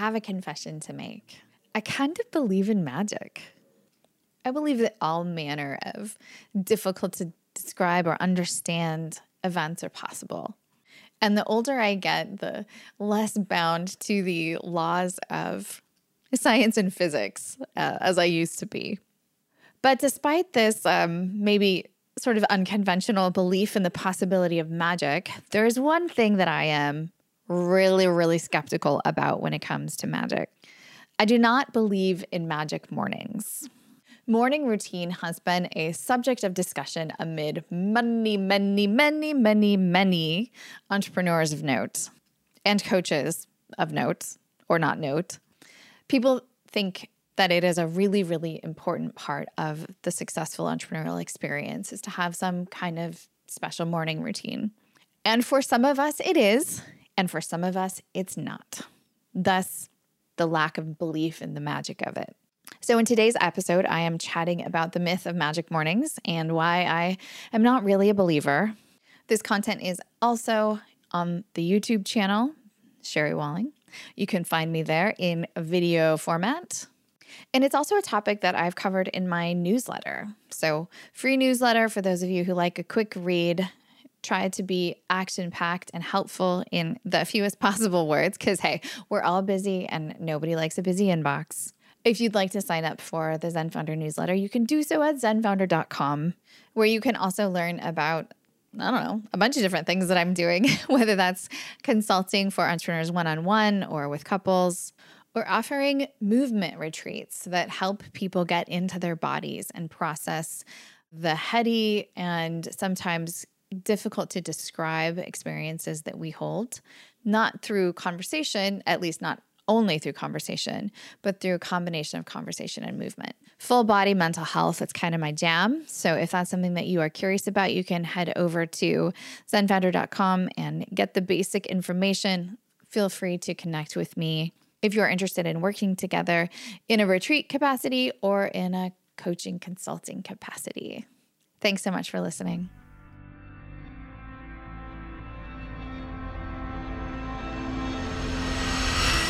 have a confession to make. I kind of believe in magic. I believe that all manner of difficult to describe or understand events are possible. And the older I get, the less bound to the laws of science and physics uh, as I used to be. But despite this, um, maybe sort of unconventional belief in the possibility of magic, there is one thing that I am really, really skeptical about when it comes to magic. I do not believe in magic mornings. Morning routine has been a subject of discussion amid many, many, many, many, many entrepreneurs of note and coaches of note or not note. People think that it is a really, really important part of the successful entrepreneurial experience is to have some kind of special morning routine. And for some of us, it is. And for some of us, it's not. Thus, the lack of belief in the magic of it. So, in today's episode, I am chatting about the myth of magic mornings and why I am not really a believer. This content is also on the YouTube channel, Sherry Walling. You can find me there in video format. And it's also a topic that I've covered in my newsletter. So, free newsletter for those of you who like a quick read. Try to be action packed and helpful in the fewest possible words because, hey, we're all busy and nobody likes a busy inbox. If you'd like to sign up for the Zen Founder newsletter, you can do so at zenfounder.com, where you can also learn about, I don't know, a bunch of different things that I'm doing, whether that's consulting for entrepreneurs one on one or with couples, or offering movement retreats that help people get into their bodies and process the heady and sometimes difficult to describe experiences that we hold, not through conversation, at least not only through conversation, but through a combination of conversation and movement. Full body mental health, that's kind of my jam. So if that's something that you are curious about, you can head over to zenfounder.com and get the basic information. Feel free to connect with me if you're interested in working together in a retreat capacity or in a coaching consulting capacity. Thanks so much for listening.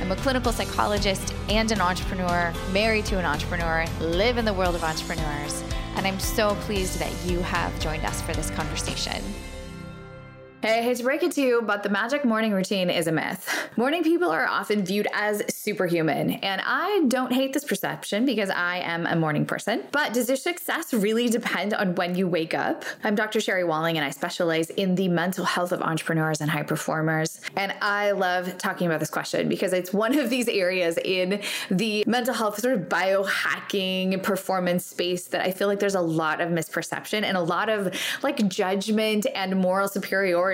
I'm a clinical psychologist and an entrepreneur, married to an entrepreneur, live in the world of entrepreneurs, and I'm so pleased that you have joined us for this conversation. Hey, I hate to break it to you, but the magic morning routine is a myth. Morning people are often viewed as superhuman, and I don't hate this perception because I am a morning person. But does your success really depend on when you wake up? I'm Dr. Sherry Walling, and I specialize in the mental health of entrepreneurs and high performers. And I love talking about this question because it's one of these areas in the mental health sort of biohacking performance space that I feel like there's a lot of misperception and a lot of like judgment and moral superiority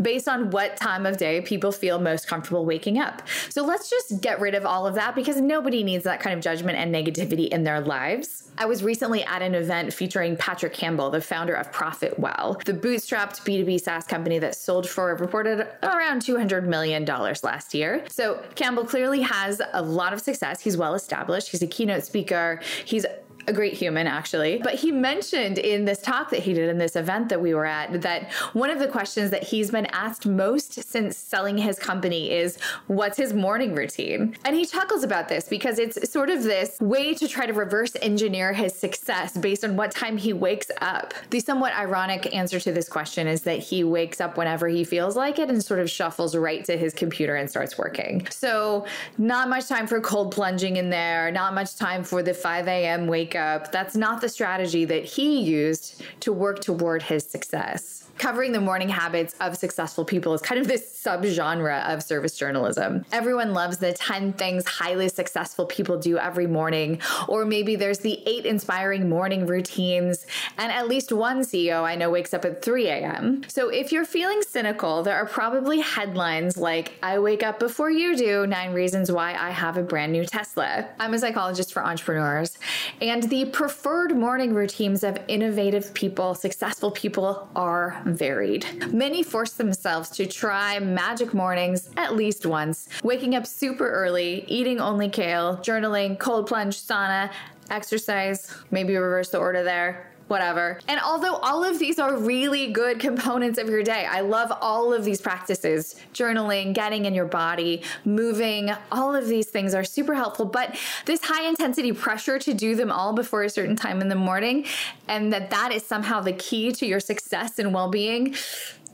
based on what time of day people feel most comfortable waking up. So let's just get rid of all of that because nobody needs that kind of judgment and negativity in their lives. I was recently at an event featuring Patrick Campbell, the founder of Profitwell, the bootstrapped B2B SaaS company that sold for reported around $200 million last year. So Campbell clearly has a lot of success. He's well established. He's a keynote speaker. He's a great human, actually. But he mentioned in this talk that he did in this event that we were at that one of the questions that he's been asked most since selling his company is what's his morning routine? And he chuckles about this because it's sort of this way to try to reverse engineer his success based on what time he wakes up. The somewhat ironic answer to this question is that he wakes up whenever he feels like it and sort of shuffles right to his computer and starts working. So, not much time for cold plunging in there, not much time for the 5 a.m. wake up. That's not the strategy that he used to work toward his success. Covering the morning habits of successful people is kind of this subgenre of service journalism. Everyone loves the 10 things highly successful people do every morning, or maybe there's the eight inspiring morning routines. And at least one CEO I know wakes up at 3 a.m. So if you're feeling cynical, there are probably headlines like, I wake up before you do, nine reasons why I have a brand new Tesla. I'm a psychologist for entrepreneurs, and the preferred morning routines of innovative people, successful people are varied. Many force themselves to try magic mornings at least once, waking up super early, eating only kale, journaling, cold plunge, sauna, exercise, maybe reverse the order there whatever. And although all of these are really good components of your day, I love all of these practices journaling, getting in your body, moving, all of these things are super helpful. But this high intensity pressure to do them all before a certain time in the morning, and that that is somehow the key to your success and well being,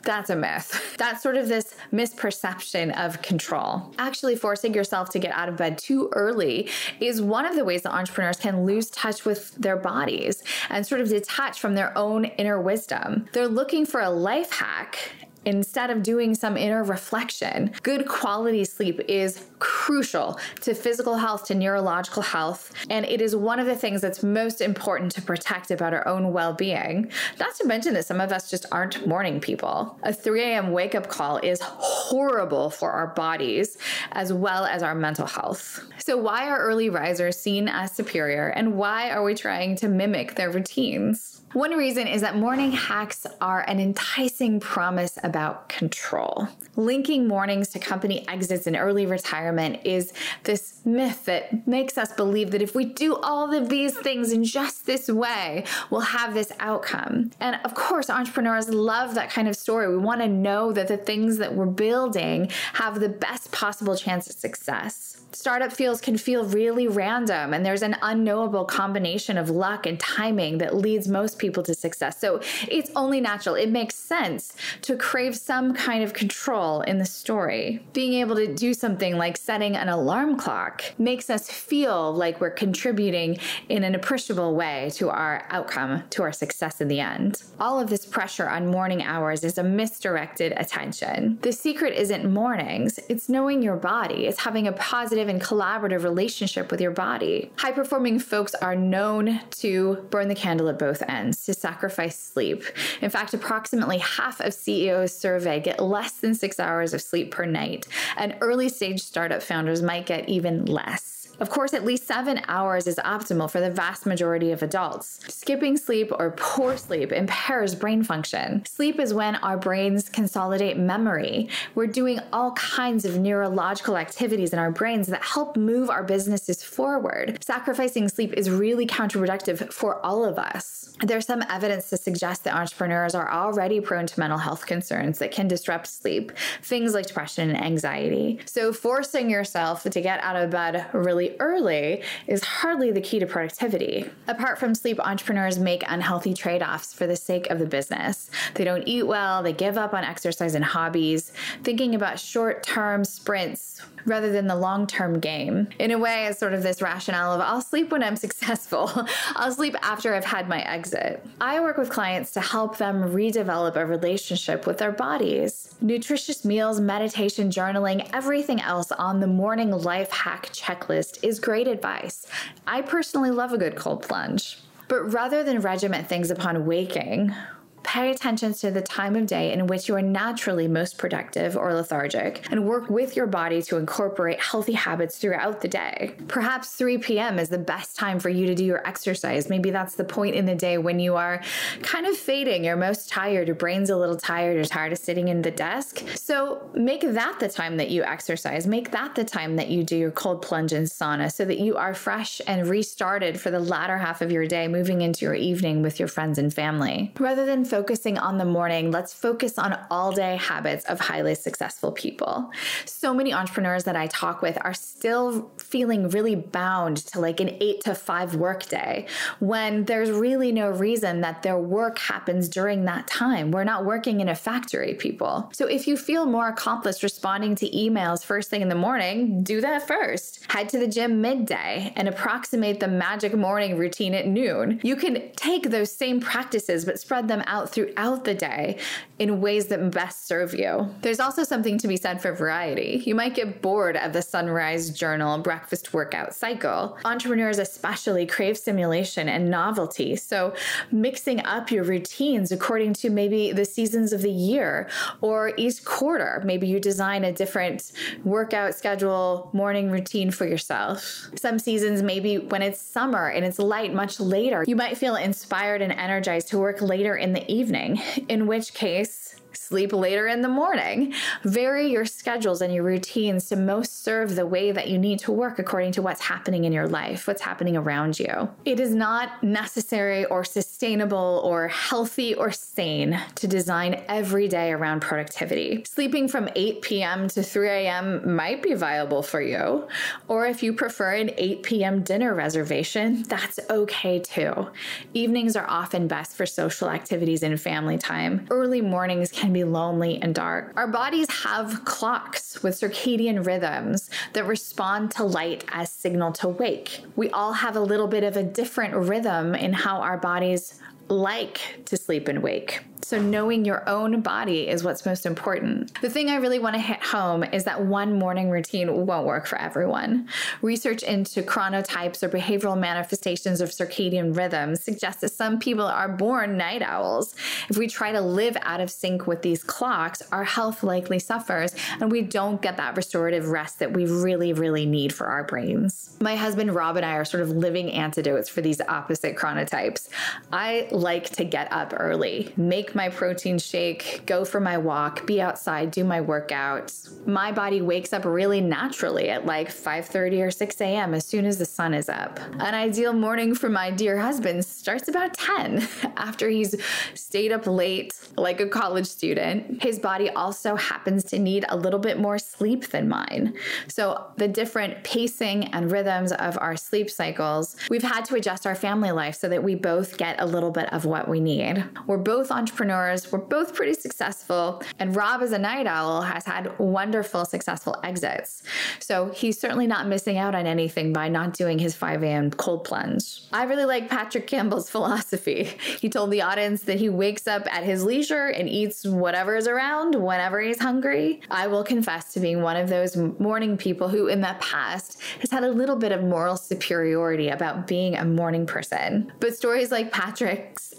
that's a myth. That's sort of this misperception of control. Actually, forcing yourself to get out of bed too early is one of the ways that entrepreneurs can lose touch with their bodies and sort of detach from their own inner wisdom. They're looking for a life hack instead of doing some inner reflection. Good quality sleep is crucial to physical health, to neurological health, and it is one of the things that's most important to protect about our own well being. Not to mention that some of us just aren't morning people. A 3 a.m. wake up call is horrible for our bodies as well as our mental health. So, why are early risers seen as superior, and why are we trying to mimic their routines? One reason is that morning hacks are an enticing promise about control. Linking mornings to company exits and early retirement is this myth that makes us believe that if we do all of these things in just this way, we'll have this outcome. And of course, entrepreneurs love that kind of story. We want to know that the things that we're building have the best possible chance of success startup feels can feel really random and there's an unknowable combination of luck and timing that leads most people to success. So it's only natural. It makes sense to crave some kind of control in the story. Being able to do something like setting an alarm clock makes us feel like we're contributing in an appreciable way to our outcome, to our success in the end. All of this pressure on morning hours is a misdirected attention. The secret isn't mornings, it's knowing your body, it's having a positive and collaborative relationship with your body. High performing folks are known to burn the candle at both ends, to sacrifice sleep. In fact, approximately half of CEOs surveyed get less than six hours of sleep per night, and early stage startup founders might get even less. Of course, at least seven hours is optimal for the vast majority of adults. Skipping sleep or poor sleep impairs brain function. Sleep is when our brains consolidate memory. We're doing all kinds of neurological activities in our brains that help move our businesses forward. Sacrificing sleep is really counterproductive for all of us. There's some evidence to suggest that entrepreneurs are already prone to mental health concerns that can disrupt sleep, things like depression and anxiety. So, forcing yourself to get out of bed really early is hardly the key to productivity. Apart from sleep, entrepreneurs make unhealthy trade offs for the sake of the business. They don't eat well, they give up on exercise and hobbies, thinking about short term sprints rather than the long term game. In a way, as sort of this rationale of I'll sleep when I'm successful, I'll sleep after I've had my exit. I work with clients to help them redevelop a relationship with their bodies. Nutritious meals, meditation, journaling, everything else on the morning life hack checklist is great advice. I personally love a good cold plunge. But rather than regiment things upon waking, Pay attention to the time of day in which you are naturally most productive or lethargic and work with your body to incorporate healthy habits throughout the day. Perhaps 3 p.m. is the best time for you to do your exercise. Maybe that's the point in the day when you are kind of fading, you're most tired, your brain's a little tired, you're tired of sitting in the desk. So make that the time that you exercise. Make that the time that you do your cold plunge and sauna so that you are fresh and restarted for the latter half of your day, moving into your evening with your friends and family. Rather than focusing on the morning, let's focus on all day habits of highly successful people. So many entrepreneurs that I talk with are still feeling really bound to like an eight to five work day when there's really no reason that their work happens during that time. We're not working in a factory, people. So if you feel more accomplished responding to emails first thing in the morning, do that first. Head to the gym midday and approximate the magic morning routine at noon. You can take those same practices but spread them out throughout the day in ways that best serve you. There's also something to be said for variety. You might get bored of the sunrise journal breakfast workout cycle. Entrepreneurs, especially, crave stimulation and novelty. So, mixing up your routines according to maybe the seasons of the year or each quarter, maybe you design a different workout schedule, morning routine for yourself. Some seasons, maybe when it's summer and it's light much later, you might feel inspired and energized to work later in the evening, in which case, sleep later in the morning. Vary your schedules and your routines to most serve the way that you need to work according to what's happening in your life, what's happening around you. It is not necessary or sustainable or healthy or sane to design every day around productivity. Sleeping from 8 p.m. to 3 a.m. might be viable for you. Or if you prefer an 8 p.m. dinner reservation, that's okay too. Evenings are often best for social activities and family time. Early mornings can be lonely and dark. Our bodies have clocks with circadian rhythms that respond to light as signal to wake. We all have a little bit of a different rhythm in how our bodies like to sleep and wake. So, knowing your own body is what's most important. The thing I really want to hit home is that one morning routine won't work for everyone. Research into chronotypes or behavioral manifestations of circadian rhythms suggests that some people are born night owls. If we try to live out of sync with these clocks, our health likely suffers and we don't get that restorative rest that we really, really need for our brains. My husband Rob and I are sort of living antidotes for these opposite chronotypes. I like to get up early, make my protein shake, go for my walk, be outside, do my workouts. My body wakes up really naturally at like 5:30 or 6 a.m. as soon as the sun is up. An ideal morning for my dear husband starts about 10 after he's stayed up late like a college student. His body also happens to need a little bit more sleep than mine. So the different pacing and rhythms of our sleep cycles, we've had to adjust our family life so that we both get a little bit of what we need. We're both entrepreneurs, we're both pretty successful, and Rob, as a night owl, has had wonderful, successful exits. So he's certainly not missing out on anything by not doing his 5 a.m. cold plunge. I really like Patrick Campbell's philosophy. He told the audience that he wakes up at his leisure and eats whatever is around whenever he's hungry. I will confess to being one of those morning people who, in the past, has had a little bit of moral superiority about being a morning person. But stories like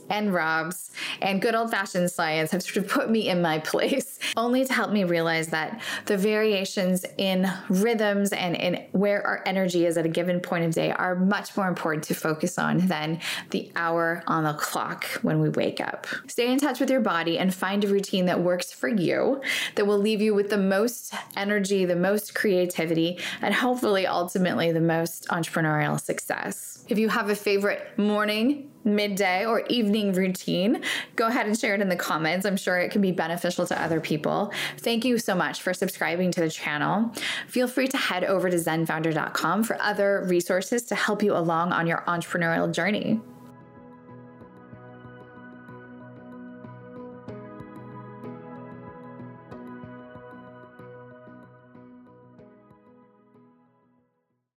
And Rob's and good old fashioned science have sort of put me in my place, only to help me realize that the variations in rhythms and in where our energy is at a given point of day are much more important to focus on than the hour on the clock when we wake up. Stay in touch with your body and find a routine that works for you, that will leave you with the most energy, the most creativity, and hopefully ultimately the most entrepreneurial success. If you have a favorite morning, midday, or evening routine, go ahead and share it in the comments. I'm sure it can be beneficial to other people. Thank you so much for subscribing to the channel. Feel free to head over to zenfounder.com for other resources to help you along on your entrepreneurial journey.